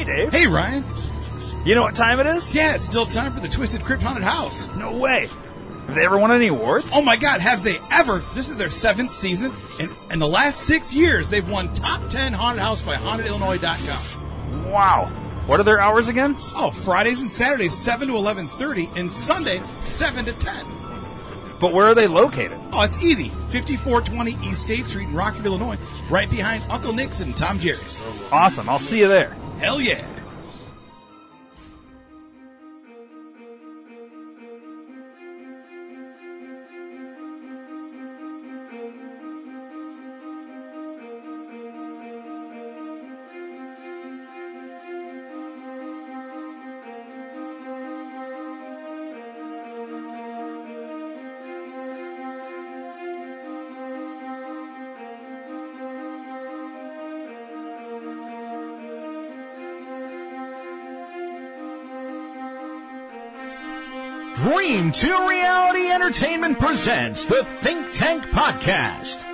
Hey Dave. Hey, Ryan. You know what time it is? Yeah, it's still time for the Twisted Crypt Haunted House. No way. Have they ever won any awards? Oh my God, have they ever? This is their seventh season, and in the last six years, they've won top 10 Haunted House by HauntedIllinois.com. Wow. What are their hours again? Oh, Fridays and Saturdays, 7 to 11.30, and Sunday, 7 to 10. But where are they located? Oh, it's easy. 5420 East State Street in Rockford, Illinois, right behind Uncle Nick's and Tom Jerry's. Awesome. I'll see you there. Hell yeah. Dream 2 Reality Entertainment presents the Think Tank Podcast.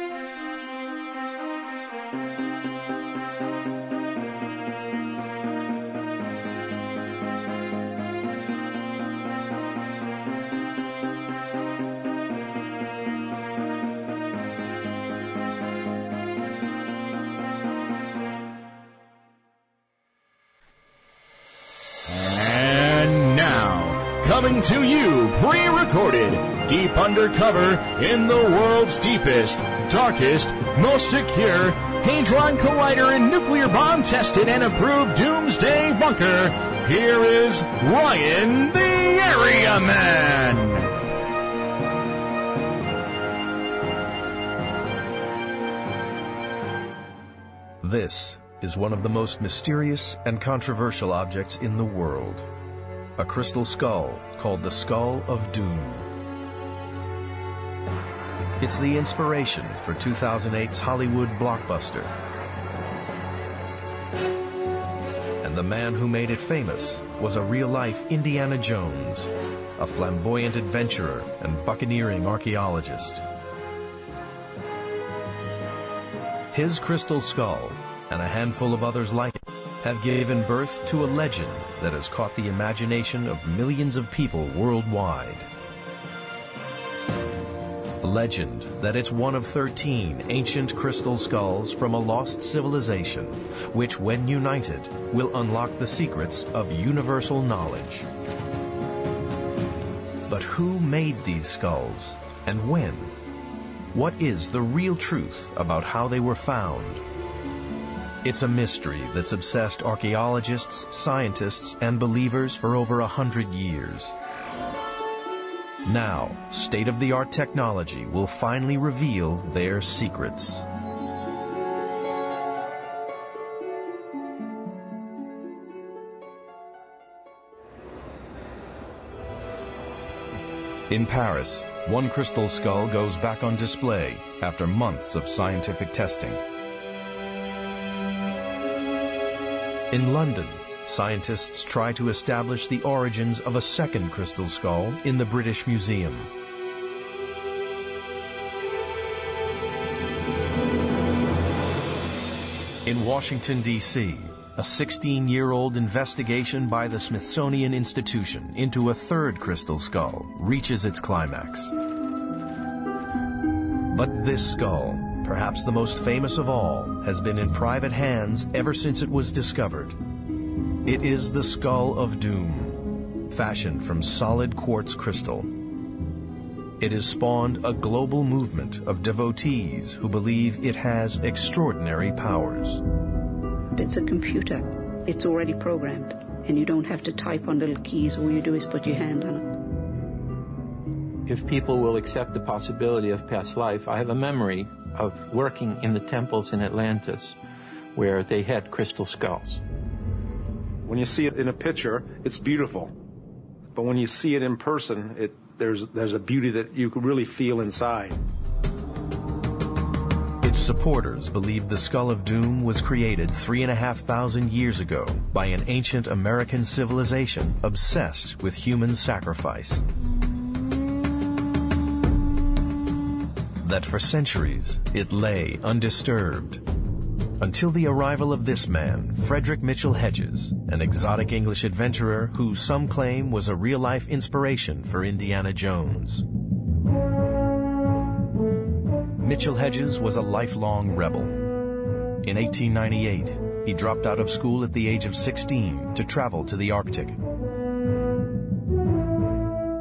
Coming to you pre-recorded, deep undercover in the world's deepest, darkest, most secure, Hadron Collider and nuclear bomb tested and approved doomsday bunker, here is Ryan the Area Man. This is one of the most mysterious and controversial objects in the world. A crystal skull called the Skull of Doom. It's the inspiration for 2008's Hollywood blockbuster. And the man who made it famous was a real-life Indiana Jones, a flamboyant adventurer and buccaneering archaeologist. His crystal skull and a handful of others like have given birth to a legend that has caught the imagination of millions of people worldwide. A legend that it's one of 13 ancient crystal skulls from a lost civilization, which when united will unlock the secrets of universal knowledge. But who made these skulls and when? What is the real truth about how they were found? It's a mystery that's obsessed archaeologists, scientists, and believers for over a hundred years. Now, state-of-the-art technology will finally reveal their secrets. In Paris, one crystal skull goes back on display after months of scientific testing. In London, scientists try to establish the origins of a second crystal skull in the British Museum. In Washington, D.C., a 16-year-old investigation by the Smithsonian Institution into a third crystal skull reaches its climax. But this skull, perhaps the most famous of all, has been in private hands ever since it was discovered. It is the Skull of Doom, fashioned from solid quartz crystal. It has spawned a global movement of devotees who believe it has extraordinary powers. It's a computer. It's already programmed, and you don't have to type on little keys. All you do is put your hand on it. If people will accept the possibility of past life, I have a memory of working in the temples in Atlantis where they had crystal skulls. When you see it in a picture, it's beautiful. But when you see it in person, it there's, there's a beauty that you can really feel inside. Its supporters believe the Skull of Doom was created three and a half thousand years ago by an ancient American civilization obsessed with human sacrifice. That for centuries it lay undisturbed until the arrival of this man, Frederick Mitchell Hedges, an exotic English adventurer who some claim was a real-life inspiration for Indiana Jones. Mitchell Hedges was a lifelong rebel. In 1898, he dropped out of school at the age of 16 to travel to the Arctic.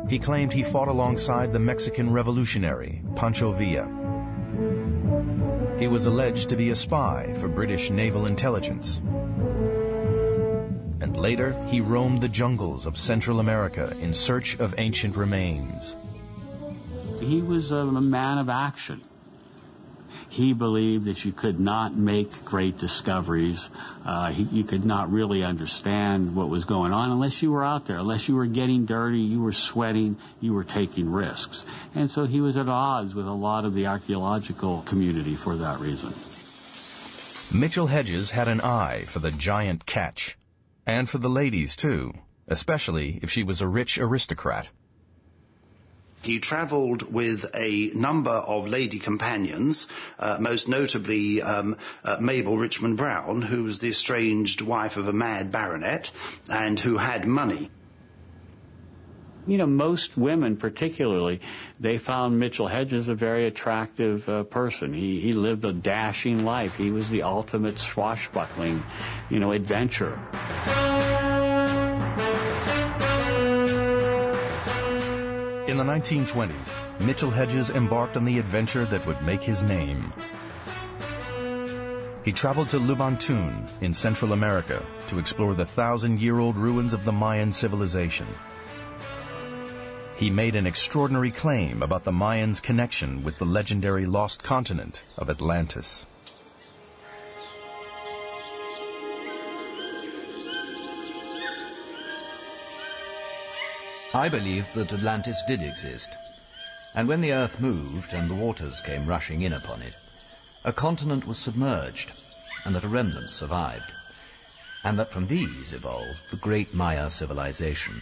He claimed he fought alongside the Mexican revolutionary, Pancho Villa. He was alleged to be a spy for British naval intelligence. And later, he roamed the jungles of Central America in search of ancient remains. He was a man of action. He believed that you could not make great discoveries. Uh, he, you could not really understand what was going on unless you were out there, unless you were getting dirty, you were sweating, you were taking risks. And so he was at odds with a lot of the archaeological community for that reason. Mitchell Hedges had an eye for the giant catch. And for the ladies, too, especially if she was a rich aristocrat. He travelled with a number of lady companions, uh, most notably um, uh, Mabel Richmond Brown, who was the estranged wife of a mad baronet and who had money. You know, most women, particularly, they found Mitchell Hedges a very attractive uh, person. He, he lived a dashing life. He was the ultimate swashbuckling, you know, adventurer. In the 1920s, Mitchell Hedges embarked on the adventure that would make his name. He traveled to Lubantun in Central America to explore the thousand-year-old ruins of the Mayan civilization. He made an extraordinary claim about the Mayans' connection with the legendary lost continent of Atlantis. I believe that Atlantis did exist. And when the earth moved and the waters came rushing in upon it, a continent was submerged, and that a remnant survived, and that from these evolved the great Maya civilization.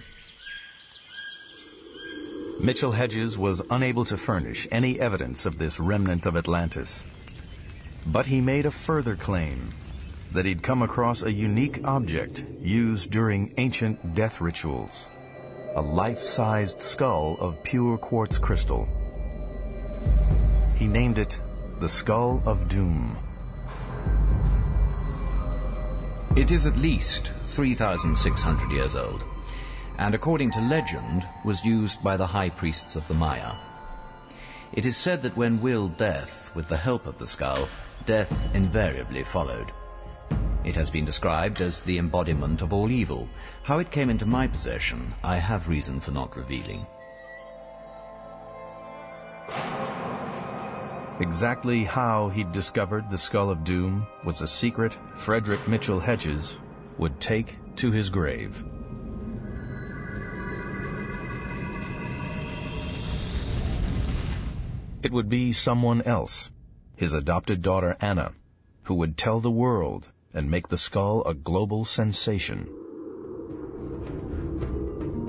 Mitchell Hedges was unable to furnish any evidence of this remnant of Atlantis. But he made a further claim that he'd come across a unique object used during ancient death rituals a life-sized skull of pure quartz crystal. He named it the Skull of Doom. It is at least 3,600 years old, and according to legend, was used by the high priests of the Maya. It is said that when willed death with the help of the skull, death invariably followed. It has been described as the embodiment of all evil. How it came into my possession, I have reason for not revealing. Exactly how he'd discovered the Skull of Doom was a secret Frederick Mitchell Hedges would take to his grave. It would be someone else, his adopted daughter Anna, who would tell the world and make the skull a global sensation.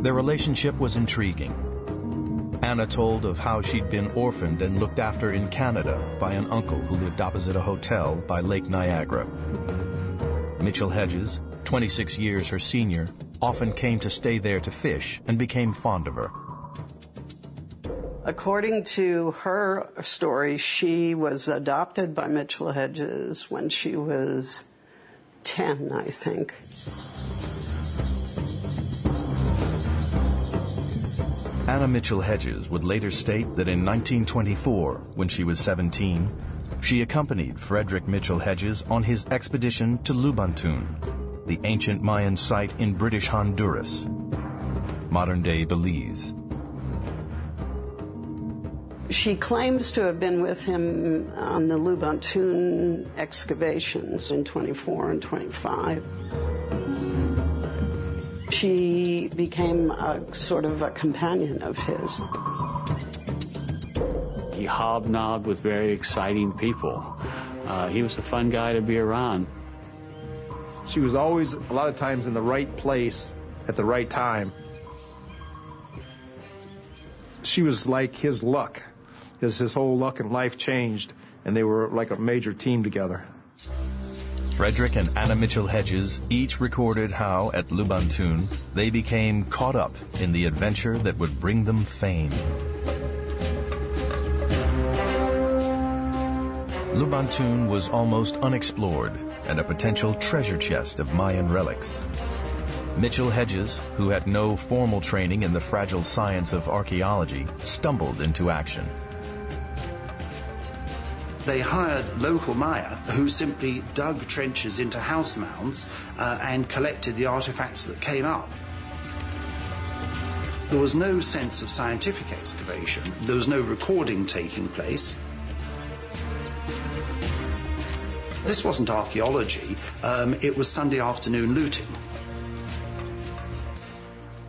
Their relationship was intriguing. Anna told of how she'd been orphaned and looked after in Canada by an uncle who lived opposite a hotel by Lake Niagara. Mitchell Hedges, 26 years her senior, often came to stay there to fish and became fond of her. According to her story, she was adopted by Mitchell Hedges when she was 10, I think. Anna Mitchell Hedges would later state that in 1924, when she was 17, she accompanied Frederick Mitchell Hedges on his expedition to Lubantun, the ancient Mayan site in British Honduras, modern-day Belize. She claims to have been with him on the Lubantun excavations in 24 and 25 she became a sort of a companion of his. He hobnobbed with very exciting people. Uh, he was a fun guy to be around. She was always, a lot of times, in the right place at the right time. She was like his luck. His, his whole luck and life changed, and they were like a major team together. Frederick and Anna Mitchell Hedges each recorded how, at Lubantun, they became caught up in the adventure that would bring them fame. Lubantun was almost unexplored and a potential treasure chest of Mayan relics. Mitchell Hedges, who had no formal training in the fragile science of archaeology, stumbled into action they hired local Maya who simply dug trenches into house mounds uh, and collected the artifacts that came up. There was no sense of scientific excavation. There was no recording taking place. This wasn't archaeology, um, it was Sunday afternoon looting.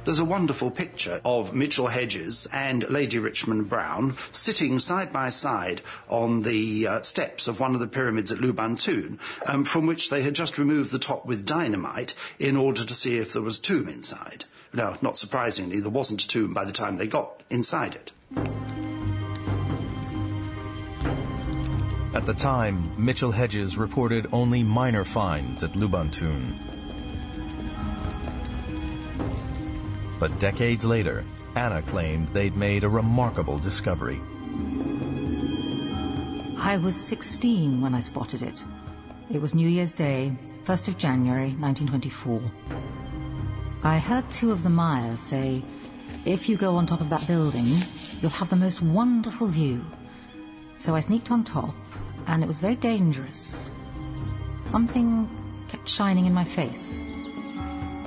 There's a wonderful picture of Mitchell Hedges and Lady Richmond Brown sitting side by side on the uh, steps of one of the pyramids at Lubantun, um, from which they had just removed the top with dynamite in order to see if there was a tomb inside. Now, not surprisingly, there wasn't a tomb by the time they got inside it. At the time, Mitchell Hedges reported only minor finds at Lubantun. But decades later, Anna claimed they'd made a remarkable discovery. I was 16 when I spotted it. It was New Year's Day, 1st of January, 1924. I heard two of the Mayas say, if you go on top of that building, you'll have the most wonderful view. So I sneaked on top, and it was very dangerous. Something kept shining in my face.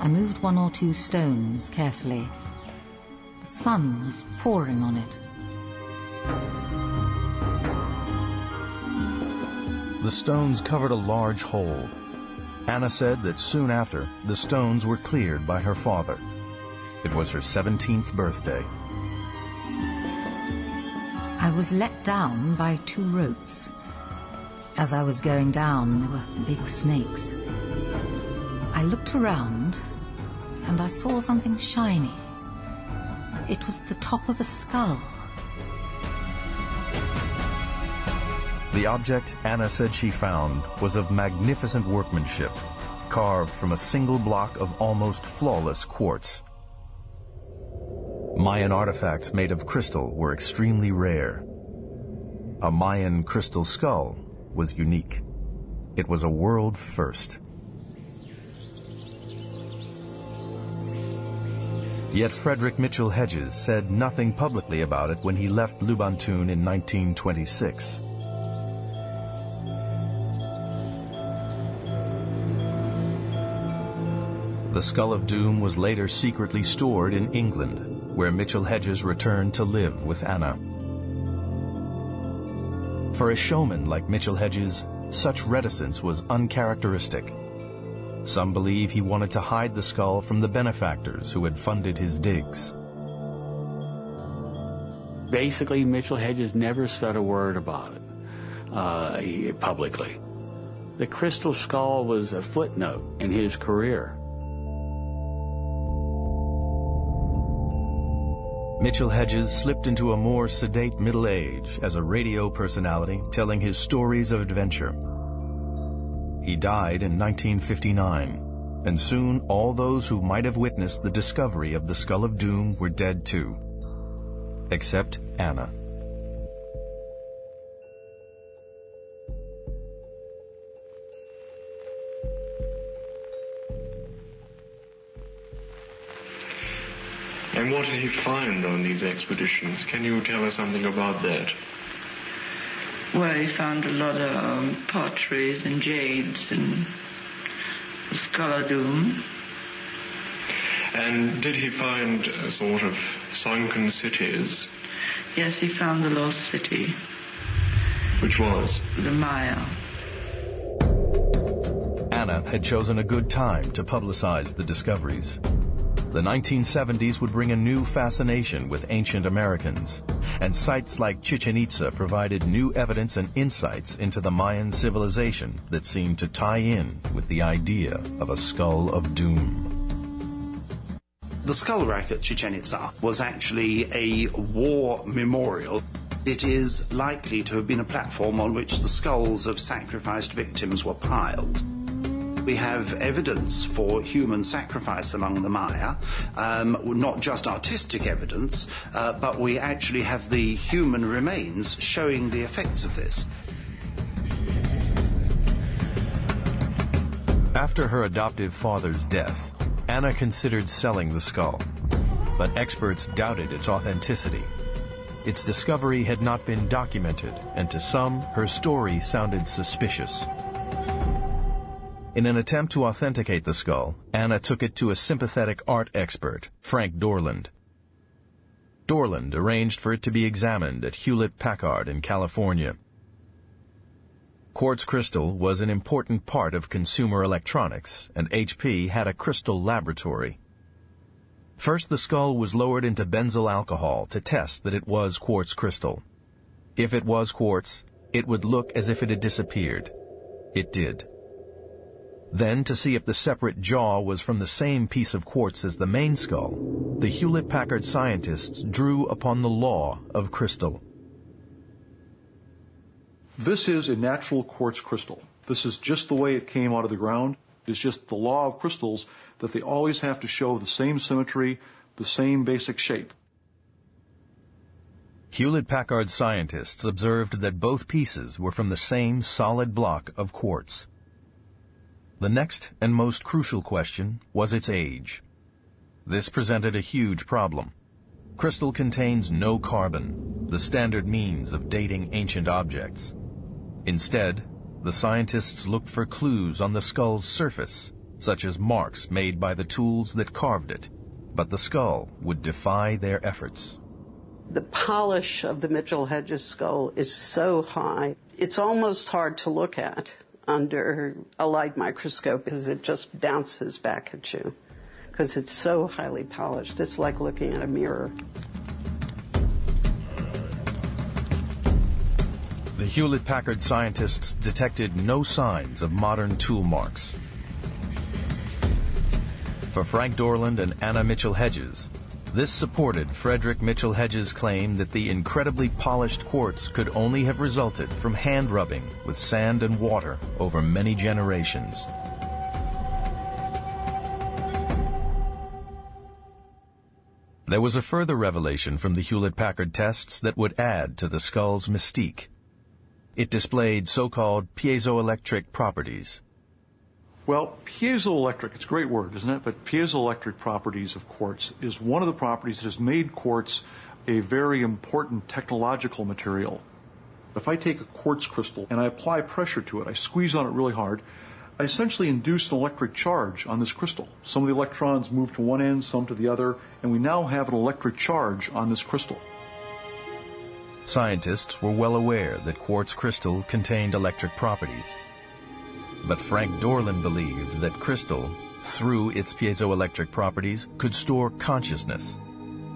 I moved one or two stones carefully. The sun was pouring on it. The stones covered a large hole. Anna said that soon after, the stones were cleared by her father. It was her 17th birthday. I was let down by two ropes. As I was going down, there were big snakes. I looked around and I saw something shiny. It was the top of a skull. The object Anna said she found was of magnificent workmanship, carved from a single block of almost flawless quartz. Mayan artifacts made of crystal were extremely rare. A Mayan crystal skull was unique. It was a world first. Yet Frederick Mitchell Hedges said nothing publicly about it when he left Lubantun in 1926. The Skull of Doom was later secretly stored in England, where Mitchell Hedges returned to live with Anna. For a showman like Mitchell Hedges, such reticence was uncharacteristic. Some believe he wanted to hide the skull from the benefactors who had funded his digs. Basically, Mitchell Hedges never said a word about it uh, publicly. The crystal skull was a footnote in his career. Mitchell Hedges slipped into a more sedate middle age as a radio personality telling his stories of adventure. He died in 1959, and soon all those who might have witnessed the discovery of the Skull of Doom were dead too. Except Anna. And what did he find on these expeditions? Can you tell us something about that? Well, he found a lot of um, potteries and jades and Doom. And did he find a sort of sunken cities? Yes, he found the lost city. Which was? The Maya. Anna had chosen a good time to publicize the discoveries. The 1970s would bring a new fascination with ancient Americans, and sites like Chichen Itza provided new evidence and insights into the Mayan civilization that seemed to tie in with the idea of a skull of doom. The skull rack at Chichen Itza was actually a war memorial. It is likely to have been a platform on which the skulls of sacrificed victims were piled we have evidence for human sacrifice among the Maya, um, not just artistic evidence, uh, but we actually have the human remains showing the effects of this. After her adoptive father's death, Anna considered selling the skull, but experts doubted its authenticity. Its discovery had not been documented, and to some, her story sounded suspicious. In an attempt to authenticate the skull, Anna took it to a sympathetic art expert, Frank Dorland. Dorland arranged for it to be examined at Hewlett-Packard in California. Quartz crystal was an important part of consumer electronics, and HP had a crystal laboratory. First, the skull was lowered into benzyl alcohol to test that it was quartz crystal. If it was quartz, it would look as if it had disappeared. It did. Then, to see if the separate jaw was from the same piece of quartz as the main skull, the Hewlett-Packard scientists drew upon the law of crystal. This is a natural quartz crystal. This is just the way it came out of the ground. It's just the law of crystals that they always have to show the same symmetry, the same basic shape. Hewlett-Packard scientists observed that both pieces were from the same solid block of quartz. The next and most crucial question was its age. This presented a huge problem. Crystal contains no carbon, the standard means of dating ancient objects. Instead, the scientists looked for clues on the skull's surface, such as marks made by the tools that carved it, but the skull would defy their efforts. The polish of the Mitchell Hedges skull is so high, it's almost hard to look at under a light microscope because it just bounces back at you because it's so highly polished. It's like looking at a mirror. The Hewlett Packard scientists detected no signs of modern tool marks. For Frank Dorland and Anna Mitchell Hedges, this supported Frederick Mitchell Hedges' claim that the incredibly polished quartz could only have resulted from hand rubbing with sand and water over many generations. There was a further revelation from the Hewlett-Packard tests that would add to the skull's mystique. It displayed so-called piezoelectric properties. Well, piezoelectric, it's a great word, isn't it? But piezoelectric properties of quartz is one of the properties that has made quartz a very important technological material. If I take a quartz crystal and I apply pressure to it, I squeeze on it really hard, I essentially induce an electric charge on this crystal. Some of the electrons move to one end, some to the other, and we now have an electric charge on this crystal. Scientists were well aware that quartz crystal contained electric properties. But Frank Dorland believed that crystal, through its piezoelectric properties, could store consciousness,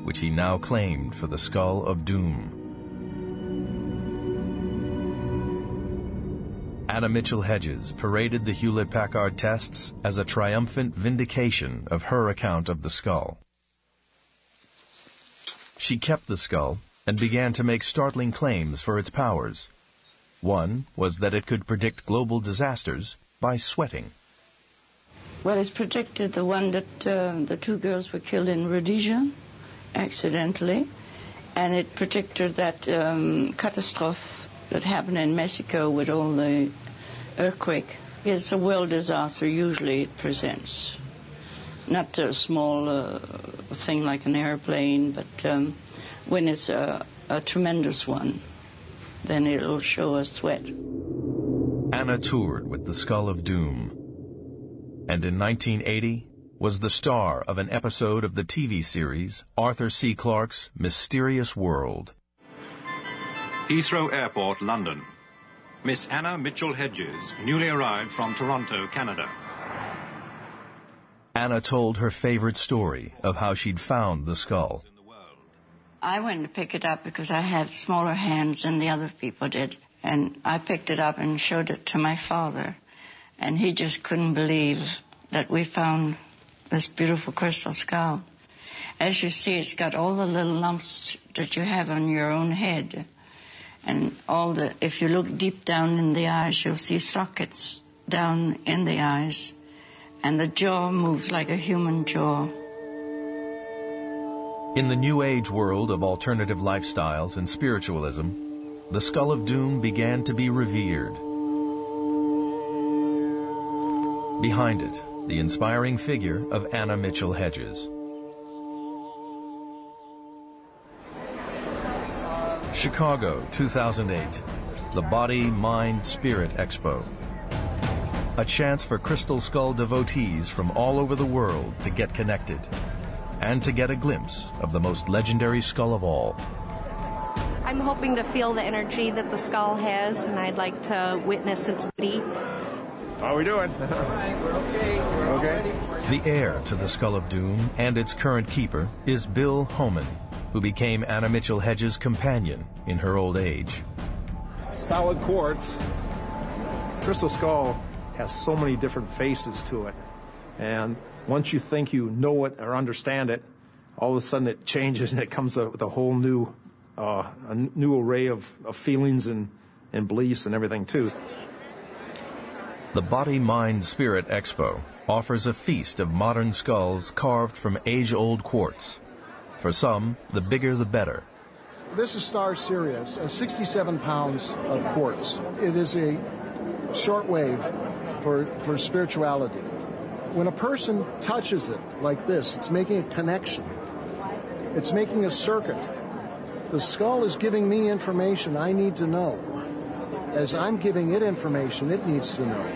which he now claimed for the skull of doom. Anna Mitchell Hedges paraded the Hewlett Packard tests as a triumphant vindication of her account of the skull. She kept the skull and began to make startling claims for its powers. One was that it could predict global disasters by sweating. Well, it's predicted the one that uh, the two girls were killed in Rhodesia accidentally, and it predicted that um, catastrophe that happened in Mexico with all the earthquake. It's a world disaster usually it presents. Not a small uh, thing like an airplane, but um, when it's a, a tremendous one, then it'll show us sweat. Anna toured with the Skull of Doom, and in 1980 was the star of an episode of the TV series Arthur C. Clarke's Mysterious World. Heathrow Airport, London. Miss Anna Mitchell Hedges, newly arrived from Toronto, Canada. Anna told her favorite story of how she'd found the skull. I went to pick it up because I had smaller hands than the other people did. And I picked it up and showed it to my father. And he just couldn't believe that we found this beautiful crystal skull. As you see, it's got all the little lumps that you have on your own head. And all the, if you look deep down in the eyes, you'll see sockets down in the eyes. And the jaw moves like a human jaw. In the New Age world of alternative lifestyles and spiritualism, the Skull of Doom began to be revered. Behind it, the inspiring figure of Anna Mitchell Hedges. Chicago, 2008. The Body, Mind, Spirit Expo. A chance for Crystal Skull devotees from all over the world to get connected and to get a glimpse of the most legendary skull of all. I'm hoping to feel the energy that the skull has, and I'd like to witness its beauty. How are we doing? We're okay. We're okay. The heir to the Skull of Doom and its current keeper is Bill Homan, who became Anna Mitchell Hedges' companion in her old age. Solid quartz. Crystal skull has so many different faces to it. And once you think you know it or understand it, all of a sudden it changes and it comes with a whole new, uh, a new array of, of feelings and, and beliefs and everything too. The Body, Mind, Spirit Expo offers a feast of modern skulls carved from age-old quartz. For some, the bigger the better. This is Star Sirius, a 67 pounds of quartz. It is a shortwave for, for spirituality. When a person touches it like this, it's making a connection. It's making a circuit. The skull is giving me information I need to know. As I'm giving it information it needs to know.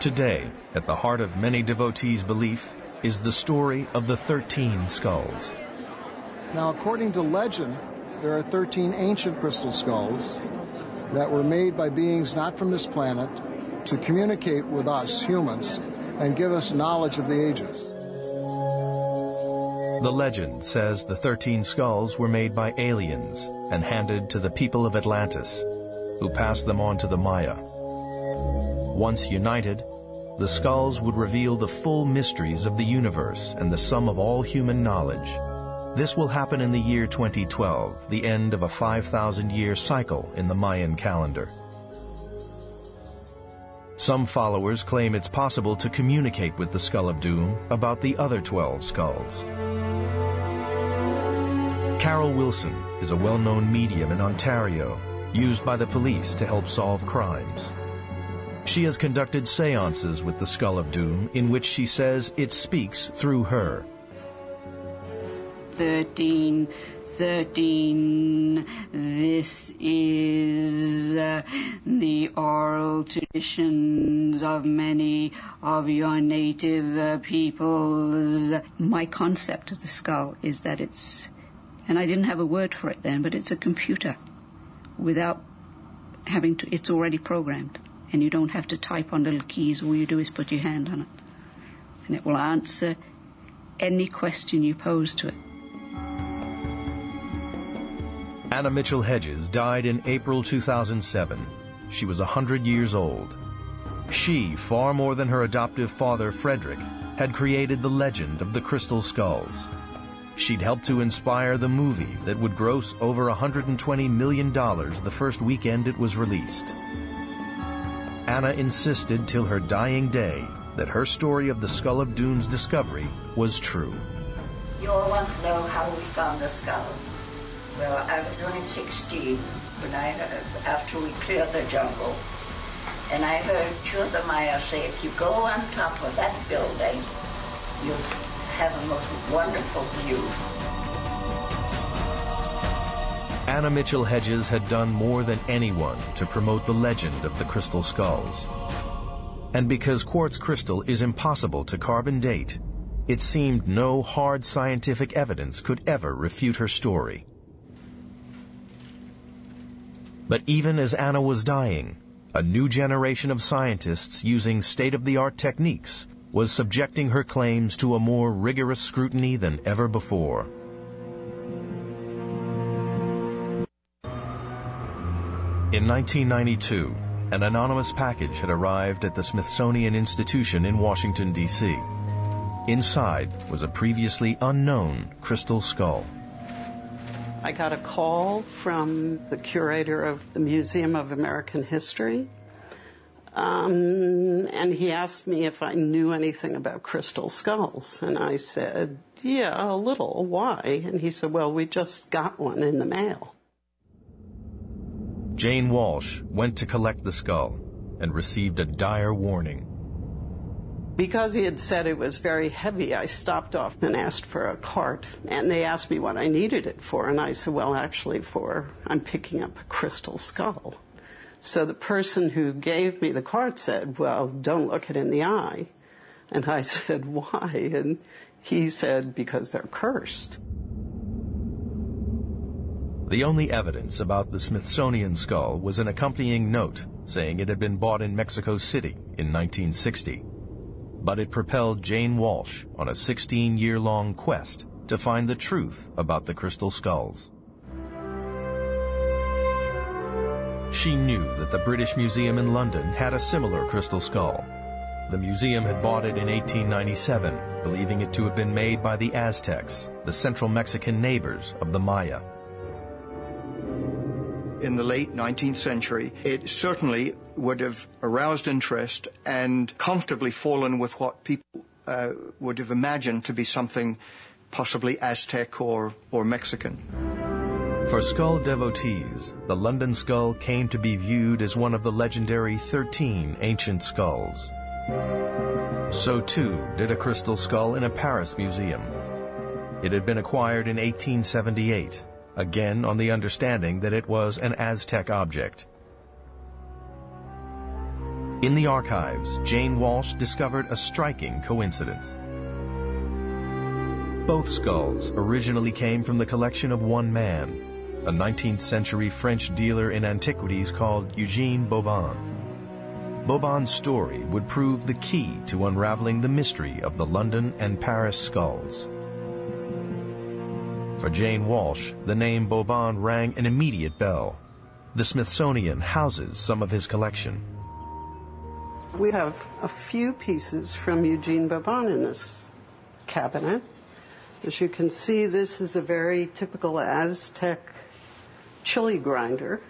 Today, at the heart of many devotees' belief, is the story of the 13 skulls. Now, according to legend, there are 13 ancient crystal skulls that were made by beings not from this planet to communicate with us, humans, and give us knowledge of the ages. The legend says the 13 skulls were made by aliens and handed to the people of Atlantis, who passed them on to the Maya. Once united, the skulls would reveal the full mysteries of the universe and the sum of all human knowledge. This will happen in the year 2012, the end of a 5,000 year cycle in the Mayan calendar. Some followers claim it's possible to communicate with the Skull of Doom about the other 12 skulls. Carol Wilson is a well-known medium in Ontario, used by the police to help solve crimes. She has conducted seances with the Skull of Doom in which she says it speaks through her. 13, 13. This is uh, the oral traditions of many of your native uh, peoples. My concept of the skull is that it's, and I didn't have a word for it then, but it's a computer without having to, it's already programmed. And you don't have to type on little keys, all you do is put your hand on it. And it will answer any question you pose to it. Anna Mitchell Hedges died in April 2007, she was a hundred years old. She, far more than her adoptive father Frederick, had created the legend of the crystal skulls. She'd helped to inspire the movie that would gross over $120 million the first weekend it was released. Anna insisted till her dying day that her story of the Skull of Doom's discovery was true. You all want to know how we found the skull. Well, I was only 16 when I heard, after we cleared the jungle, and I heard two of the Maya say, if you go on top of that building, you'll have a most wonderful view. Anna Mitchell Hedges had done more than anyone to promote the legend of the crystal skulls. And because quartz crystal is impossible to carbon date, it seemed no hard scientific evidence could ever refute her story. But even as Anna was dying, a new generation of scientists using state-of-the-art techniques was subjecting her claims to a more rigorous scrutiny than ever before. In 1992, an anonymous package had arrived at the Smithsonian Institution in Washington, D.C. Inside was a previously unknown crystal skull. I got a call from the curator of the Museum of American History. Um, and he asked me if I knew anything about crystal skulls. And I said, yeah, a little. Why? And he said, well, we just got one in the mail. Jane Walsh went to collect the skull and received a dire warning. Because he had said it was very heavy, I stopped off and asked for a cart. And they asked me what I needed it for. And I said, well, actually, for I'm picking up a crystal skull. So the person who gave me the card said, well, don't look it in the eye. And I said, why? And he said, because they're cursed. The only evidence about the Smithsonian skull was an accompanying note saying it had been bought in Mexico City in 1960. But it propelled Jane Walsh on a 16-year-long quest to find the truth about the crystal skulls. She knew that the British Museum in London had a similar crystal skull. The museum had bought it in 1897, believing it to have been made by the Aztecs, the central Mexican neighbors of the Maya in the late 19th century, it certainly would have aroused interest and comfortably fallen with what people uh, would have imagined to be something possibly Aztec or, or Mexican. For skull devotees, the London skull came to be viewed as one of the legendary 13 ancient skulls. So too did a crystal skull in a Paris museum. It had been acquired in 1878 again on the understanding that it was an Aztec object. In the archives, Jane Walsh discovered a striking coincidence. Both skulls originally came from the collection of one man, a 19th century French dealer in antiquities called Eugene Boban. Boban's story would prove the key to unraveling the mystery of the London and Paris skulls. For Jane Walsh, the name Boban rang an immediate bell. The Smithsonian houses some of his collection. We have a few pieces from Eugene Boban in this cabinet. As you can see, this is a very typical Aztec chili grinder,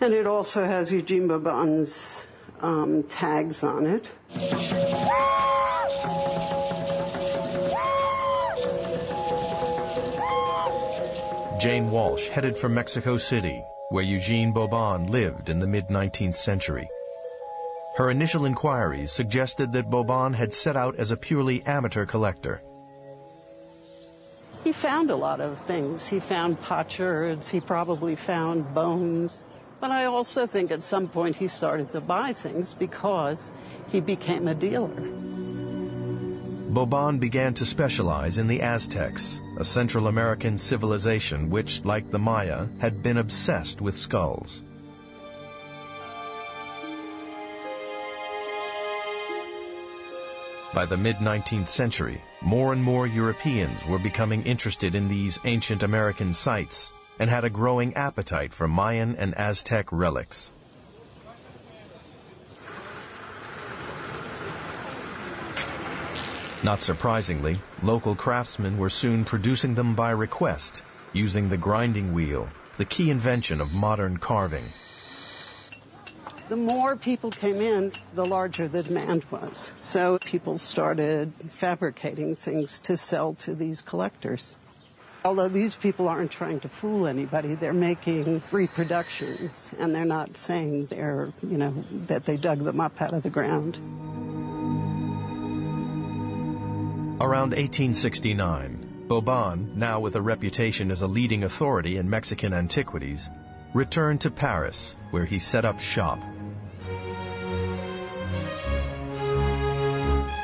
and it also has Eugene Boban's um, tags on it. Jane Walsh headed for Mexico City, where Eugene Boban lived in the mid-19th century. Her initial inquiries suggested that Boban had set out as a purely amateur collector. He found a lot of things. He found potsherds, he probably found bones. But I also think at some point he started to buy things because he became a dealer. Boban began to specialize in the Aztecs, a Central American civilization which, like the Maya, had been obsessed with skulls. By the mid-19th century, more and more Europeans were becoming interested in these ancient American sites and had a growing appetite for Mayan and Aztec relics. Not surprisingly, local craftsmen were soon producing them by request, using the grinding wheel, the key invention of modern carving. The more people came in, the larger the demand was. So people started fabricating things to sell to these collectors. Although these people aren't trying to fool anybody, they're making reproductions and they're not saying they're, you know, that they dug them up out of the ground. Around 1869, Boban, now with a reputation as a leading authority in Mexican antiquities, returned to Paris, where he set up shop.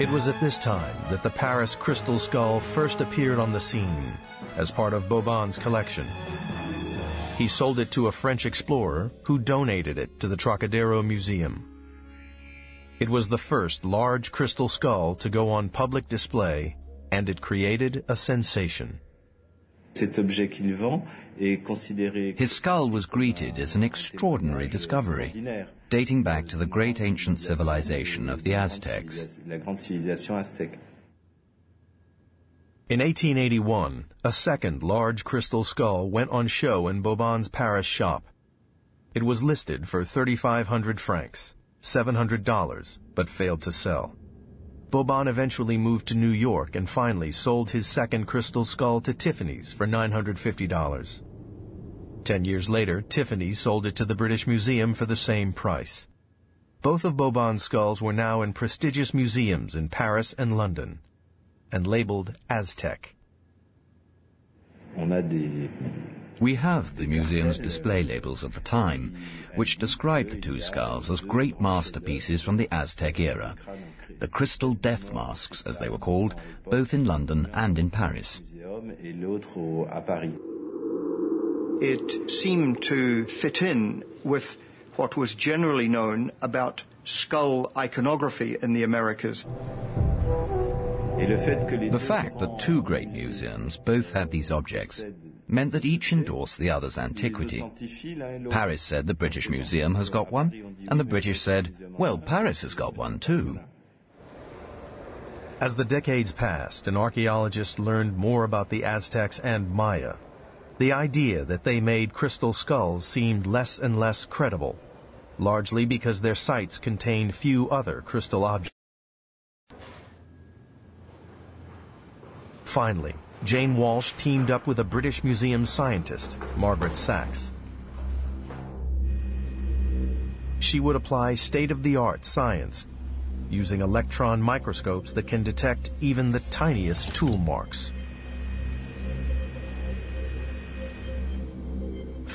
It was at this time that the Paris crystal skull first appeared on the scene as part of Boban's collection. He sold it to a French explorer who donated it to the Trocadero Museum. It was the first large crystal skull to go on public display, and it created a sensation. His skull was greeted as an extraordinary discovery, dating back to the great ancient civilization of the Aztecs. In 1881, a second large crystal skull went on show in Boban's Paris shop. It was listed for 3,500 francs, $700, but failed to sell. Boban eventually moved to New York and finally sold his second crystal skull to Tiffany's for $950. Ten years later, Tiffany sold it to the British Museum for the same price. Both of Boban's skulls were now in prestigious museums in Paris and London and labeled Aztec. We have the museum's display labels of the time, which describe the two skulls as great masterpieces from the Aztec era, the crystal death masks, as they were called, both in London and in Paris. It seemed to fit in with what was generally known about skull iconography in the Americas. The fact that two great museums both had these objects meant that each endorsed the other's antiquity. Paris said the British Museum has got one, and the British said, well, Paris has got one too. As the decades passed and archaeologists learned more about the Aztecs and Maya, the idea that they made crystal skulls seemed less and less credible, largely because their sites contained few other crystal objects. Finally, Jane Walsh teamed up with a British Museum scientist, Margaret Sax. She would apply state-of-the-art science using electron microscopes that can detect even the tiniest tool marks.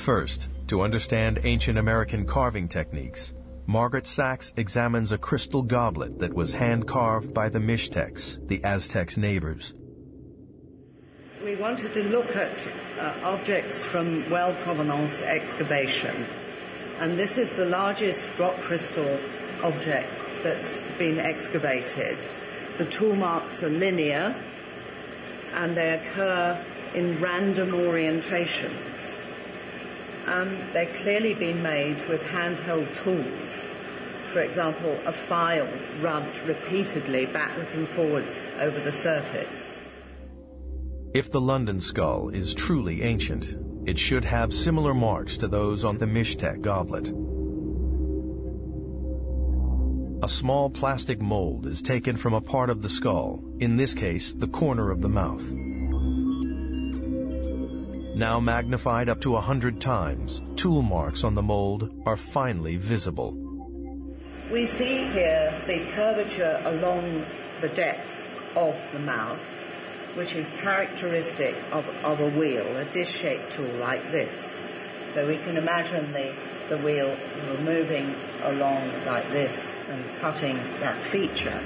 First, to understand ancient American carving techniques, Margaret Sax examines a crystal goblet that was hand-carved by the Mixtecs, the Aztecs' neighbors. We wanted to look at uh, objects from well provenance excavation, and this is the largest rock crystal object that's been excavated. The tool marks are linear and they occur in random orientations. Um, they've clearly been made with handheld tools. For example, a file rubbed repeatedly backwards and forwards over the surface. If the London skull is truly ancient, it should have similar marks to those on the Mixtec goblet. A small plastic mold is taken from a part of the skull, in this case, the corner of the mouth. Now magnified up to a hundred times, tool marks on the mold are finely visible. We see here the curvature along the depth of the mouth which is characteristic of, of a wheel, a dish-shaped tool like this. So we can imagine the, the wheel moving along like this and cutting that feature.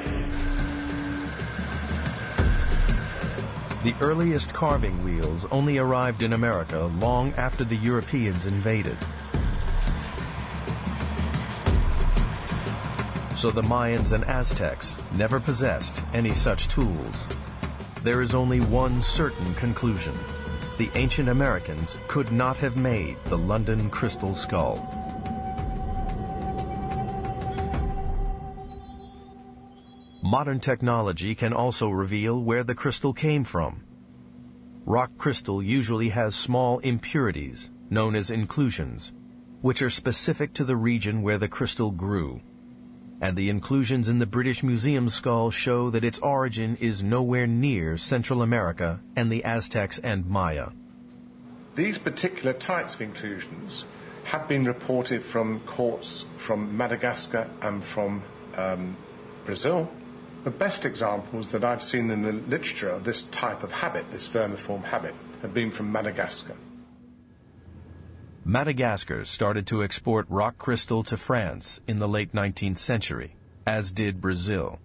The earliest carving wheels only arrived in America long after the Europeans invaded. So the Mayans and Aztecs never possessed any such tools there is only one certain conclusion. The ancient Americans could not have made the London crystal skull. Modern technology can also reveal where the crystal came from. Rock crystal usually has small impurities, known as inclusions, which are specific to the region where the crystal grew. And the inclusions in the British Museum skull show that its origin is nowhere near Central America and the Aztecs and Maya. These particular types of inclusions have been reported from quartz from Madagascar and from um, Brazil. The best examples that I've seen in the literature of this type of habit, this vermiform habit, have been from Madagascar. Madagascar started to export rock crystal to France in the late 19th century, as did Brazil.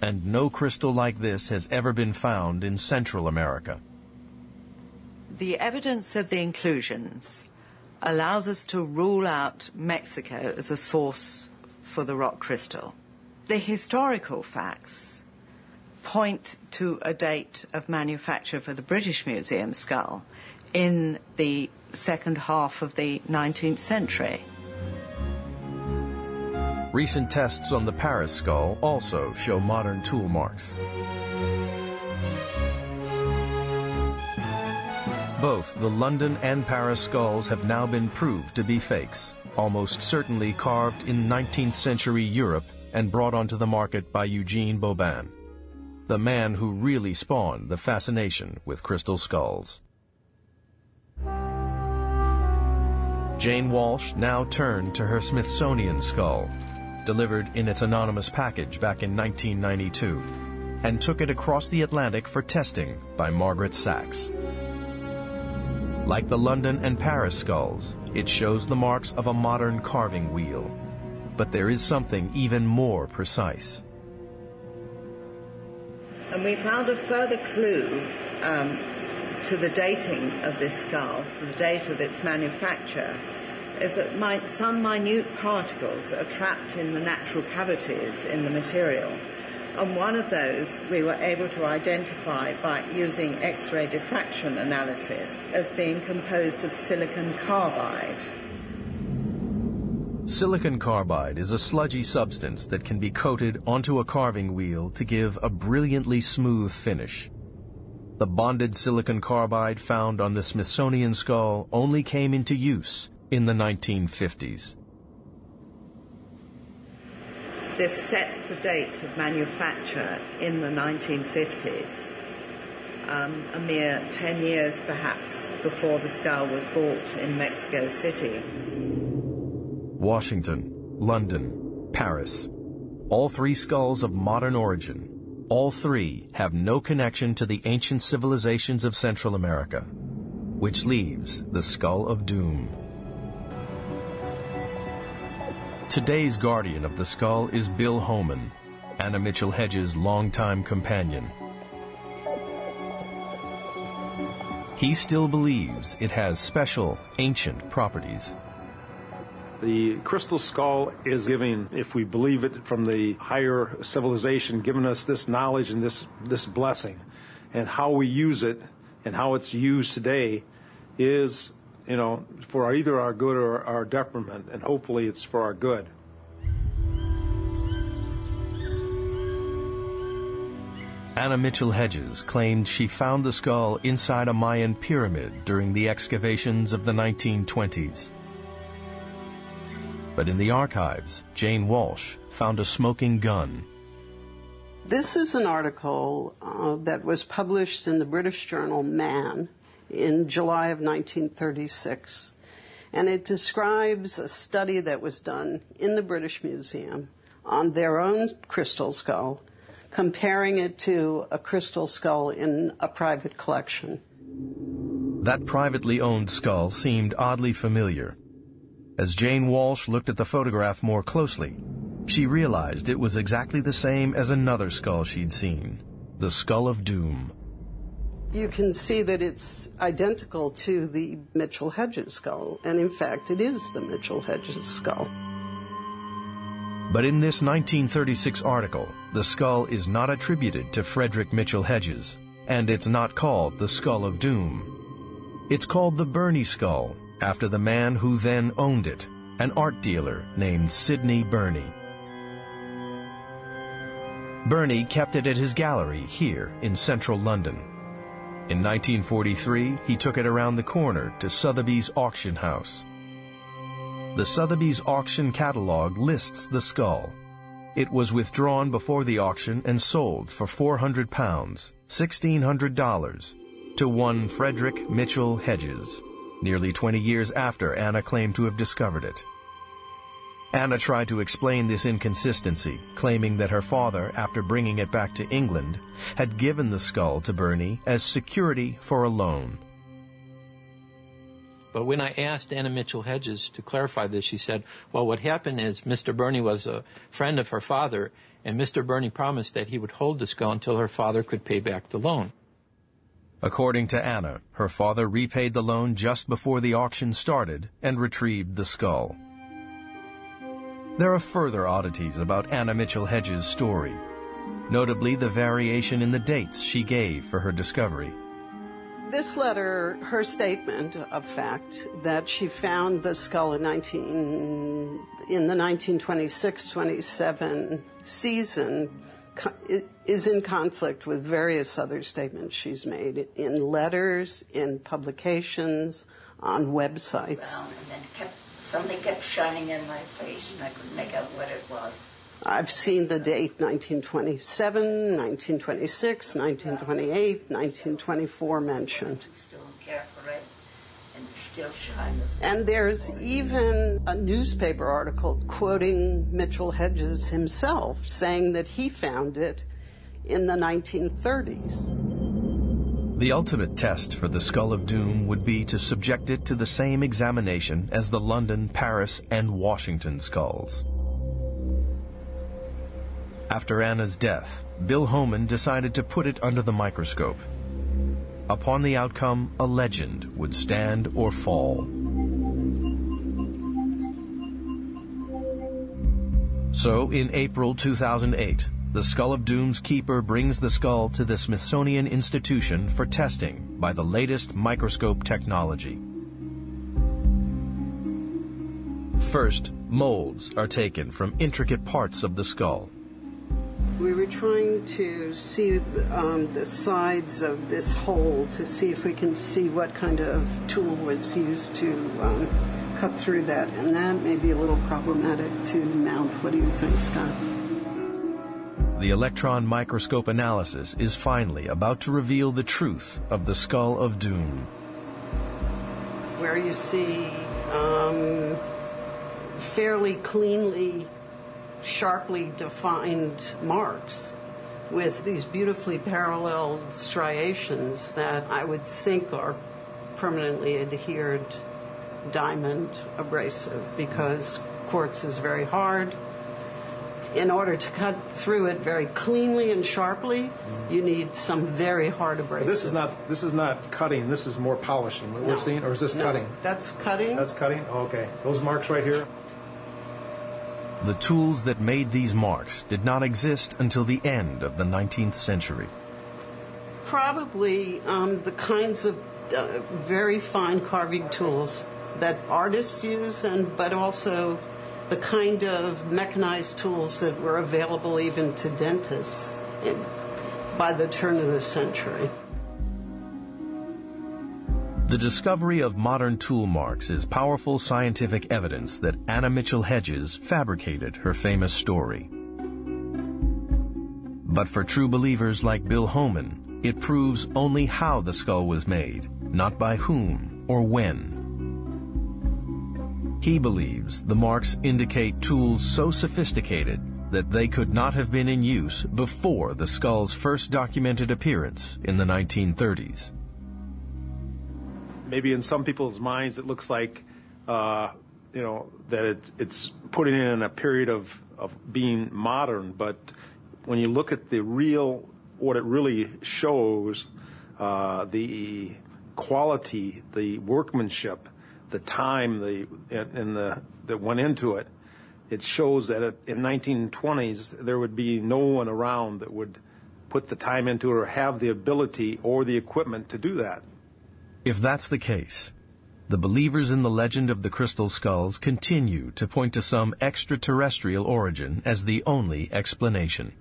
And no crystal like this has ever been found in Central America. The evidence of the inclusions allows us to rule out Mexico as a source for the rock crystal. The historical facts point to a date of manufacture for the British Museum skull in the second half of the 19th century. Recent tests on the Paris skull also show modern tool marks. Both the London and Paris skulls have now been proved to be fakes, almost certainly carved in 19th century Europe and brought onto the market by Eugene Boban, the man who really spawned the fascination with crystal skulls. Jane Walsh now turned to her Smithsonian skull, delivered in its anonymous package back in 1992, and took it across the Atlantic for testing by Margaret Sax. Like the London and Paris skulls, it shows the marks of a modern carving wheel. But there is something even more precise. And we found a further clue um, to the dating of this skull, the date of its manufacture, is that mi- some minute particles are trapped in the natural cavities in the material. And one of those we were able to identify by using X ray diffraction analysis as being composed of silicon carbide. Silicon carbide is a sludgy substance that can be coated onto a carving wheel to give a brilliantly smooth finish. The bonded silicon carbide found on the Smithsonian skull only came into use in the 1950s. This sets the date of manufacture in the 1950s, um, a mere 10 years perhaps before the skull was bought in Mexico City. Washington, London, Paris. All three skulls of modern origin. All three have no connection to the ancient civilizations of Central America, which leaves the Skull of Doom. Today's guardian of the skull is Bill Homann, Anna Mitchell Hedges' longtime companion. He still believes it has special, ancient properties. The crystal skull is giving, if we believe it from the higher civilization, giving us this knowledge and this, this blessing. And how we use it and how it's used today is, you know, for either our good or our detriment. And hopefully it's for our good. Anna Mitchell Hedges claimed she found the skull inside a Mayan pyramid during the excavations of the 1920s. But in the archives, Jane Walsh found a smoking gun. This is an article uh, that was published in the British journal Man in July of 1936. And it describes a study that was done in the British Museum on their own crystal skull, comparing it to a crystal skull in a private collection. That privately owned skull seemed oddly familiar. As Jane Walsh looked at the photograph more closely, she realized it was exactly the same as another skull she'd seen, the Skull of Doom. You can see that it's identical to the Mitchell Hedges skull, and in fact, it is the Mitchell Hedges skull. But in this 1936 article, the skull is not attributed to Frederick Mitchell Hedges, and it's not called the Skull of Doom. It's called the Burney Skull, after the man who then owned it, an art dealer named Sidney Burney. Burney kept it at his gallery here in central London. In 1943, he took it around the corner to Sotheby's auction house. The Sotheby's auction catalog lists the skull. It was withdrawn before the auction and sold for 400 pounds, $1,600, to one Frederick Mitchell Hedges, nearly 20 years after Anna claimed to have discovered it. Anna tried to explain this inconsistency, claiming that her father, after bringing it back to England, had given the skull to Burney as security for a loan. But when I asked Anna Mitchell Hedges to clarify this, she said, well, what happened is Mr. Burney was a friend of her father, and Mr. Burney promised that he would hold the skull until her father could pay back the loan. According to Anna, her father repaid the loan just before the auction started and retrieved the skull. There are further oddities about Anna Mitchell Hedges' story, notably the variation in the dates she gave for her discovery. This letter, her statement of fact that she found the skull in 19 in the 1926-27 season is in conflict with various other statements she's made in letters, in publications, on websites. Something kept shining in my face, and I couldn't make out what it was. I've seen the date 1927, 1926, 1928, 1924 mentioned. Still care for it, and still shines. And there's even a newspaper article quoting Mitchell Hedges himself, saying that he found it in the 1930s. The ultimate test for the Skull of Doom would be to subject it to the same examination as the London, Paris, and Washington skulls. After Anna's death, Bill Homann decided to put it under the microscope. Upon the outcome, a legend would stand or fall. So, in April 2008, the Skull of Doom's keeper brings the skull to the Smithsonian Institution for testing by the latest microscope technology. First, molds are taken from intricate parts of the skull. We were trying to see um, the sides of this hole to see if we can see what kind of tool was used to um, cut through that, and that may be a little problematic to mount. What do you think, Scott? The electron microscope analysis is finally about to reveal the truth of the Skull of Doom. Where you see um, fairly cleanly, sharply defined marks with these beautifully parallel striations that I would think are permanently adhered diamond abrasive because quartz is very hard in order to cut through it very cleanly and sharply, you need some very hard abrasive. This is not this is not cutting. This is more polishing. What No. we're seeing, or is this No, cutting? That's cutting. That's cutting. Oh, okay, those marks right here. The tools that made these marks did not exist until the end of the 19th century. Probably um, the kinds of uh, very fine carving tools that artists use, and but also the kind of mechanized tools that were available even to dentists by the turn of the century. The discovery of modern tool marks is powerful scientific evidence that Anna Mitchell Hedges fabricated her famous story. But for true believers like Bill Homann, it proves only how the skull was made, not by whom or when. He believes the marks indicate tools so sophisticated that they could not have been in use before the skull's first documented appearance in the 1930s. Maybe in some people's minds, it looks like, uh, you know, that it, it's putting it in a period of, of being modern. But when you look at the real, what it really shows, uh, the quality, the workmanship, the time, the and the that went into it, it shows that in 1920s there would be no one around that would put the time into it or have the ability or the equipment to do that. If that's the case, the believers in the legend of the crystal skulls continue to point to some extraterrestrial origin as the only explanation.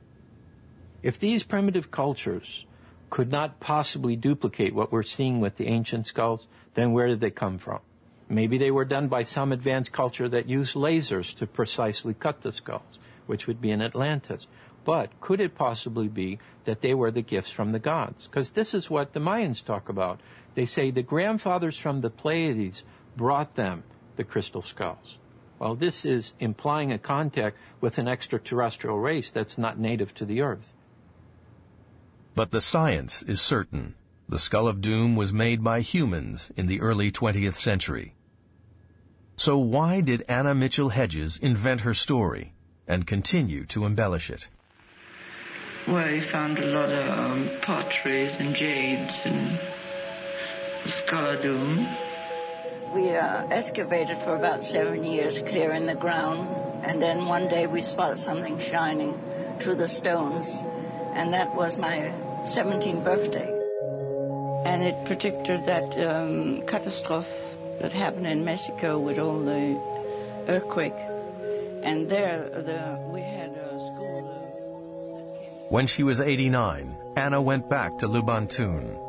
If these primitive cultures could not possibly duplicate what we're seeing with the ancient skulls, then where did they come from? Maybe they were done by some advanced culture that used lasers to precisely cut the skulls, which would be in Atlantis. But could it possibly be that they were the gifts from the gods? Because this is what the Mayans talk about. They say the grandfathers from the Pleiades brought them the crystal skulls. Well, this is implying a contact with an extraterrestrial race that's not native to the Earth. But the science is certain. The Skull of Doom was made by humans in the early 20th century. So why did Anna Mitchell Hedges invent her story and continue to embellish it? Well, we found a lot of um, potteries and jades and the Skull of Doom. We uh, excavated for about seven years, clearing the ground, and then one day we spotted something shining through the stones, and that was my 17th birthday. And it predicted that um, catastrophe that happened in Mexico with all the earthquake. And there, the, we had a school. When she was 89, Anna went back to Lubaantun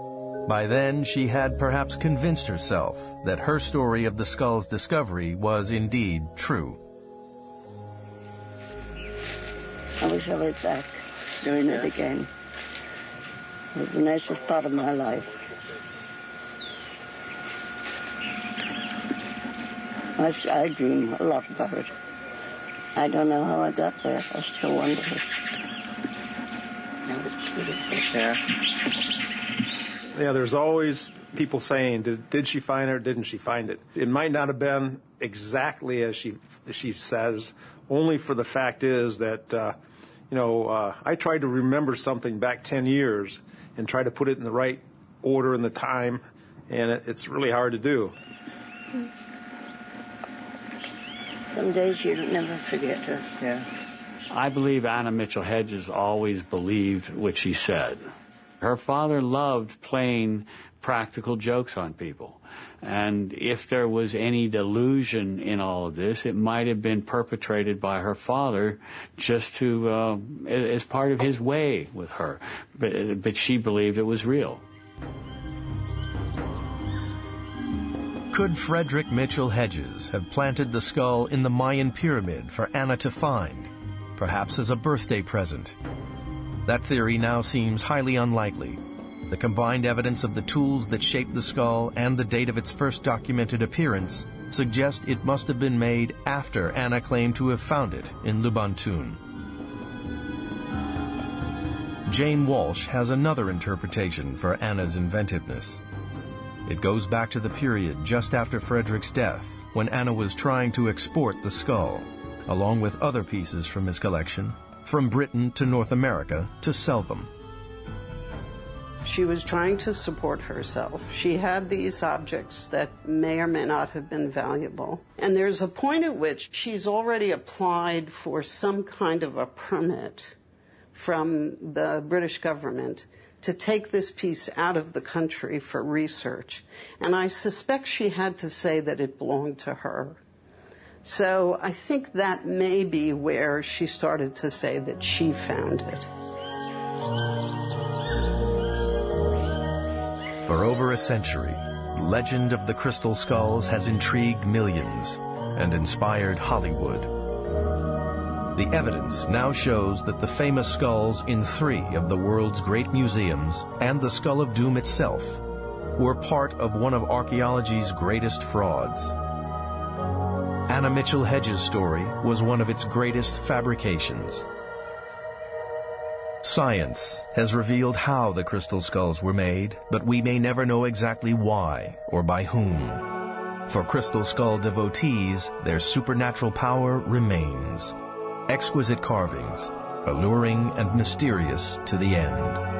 by then, she had perhaps convinced herself that her story of the skull's discovery was indeed true. I wish I was back doing it again. It was the nicest part of my life. I, I dream a lot about it. I don't know how I got there. I still wonder. It was beautiful. Yeah yeah, there's always people saying, did, did she find it or didn't she find it? It might not have been exactly as she, she says, only for the fact is that, uh, you know, uh, I tried to remember something back 10 years and try to put it in the right order and the time, and it, it's really hard to do. Some days you never forget to. Yeah. I believe Anna Mitchell Hedges always believed what she said. Her father loved playing practical jokes on people. And if there was any delusion in all of this, it might have been perpetrated by her father just to, uh, as part of his way with her. But, but she believed it was real. Could Frederick Mitchell Hedges have planted the skull in the Mayan pyramid for Anna to find, perhaps as a birthday present? That theory now seems highly unlikely. The combined evidence of the tools that shaped the skull and the date of its first documented appearance suggest it must have been made after Anna claimed to have found it in Lubaantun. Jane Walsh has another interpretation for Anna's inventiveness. It goes back to the period just after Frederick's death, when Anna was trying to export the skull, along with other pieces from his collection, from Britain to North America to sell them. She was trying to support herself. She had these objects that may or may not have been valuable. And there's a point at which she's already applied for some kind of a permit from the British government to take this piece out of the country for research. And I suspect she had to say that it belonged to her. So I think that may be where she started to say that she found it. For over a century, legend of the crystal skulls has intrigued millions and inspired Hollywood. The evidence now shows that the famous skulls in three of the world's great museums and the Skull of Doom itself were part of one of archaeology's greatest frauds. Anna Mitchell Hedges' story was one of its greatest fabrications. Science has revealed how the crystal skulls were made, but we may never know exactly why or by whom. For crystal skull devotees, their supernatural power remains. Exquisite carvings, alluring and mysterious to the end.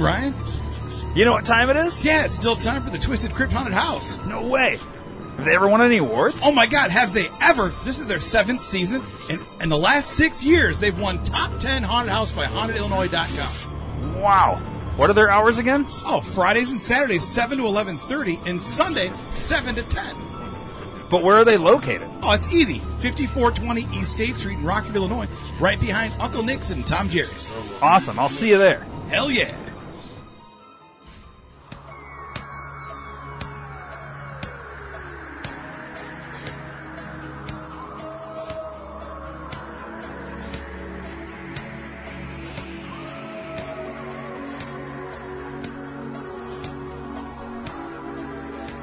Ryan. You know what time it is? Yeah, it's still time for the Twisted Crypt Haunted House. No way. Have they ever won any awards? Oh my God, have they ever? This is their seventh season, and in the last six years, they've won top 10 Haunted House by HauntedIllinois.com. Wow. What are their hours again? Oh, Fridays and Saturdays, 7 to 11.30, and Sunday, 7 to 10. But where are they located? Oh, it's easy. 5420 East State Street in Rockford, Illinois, right behind Uncle Nick's and Tom Jerry's. Awesome. I'll see you there. Hell yeah.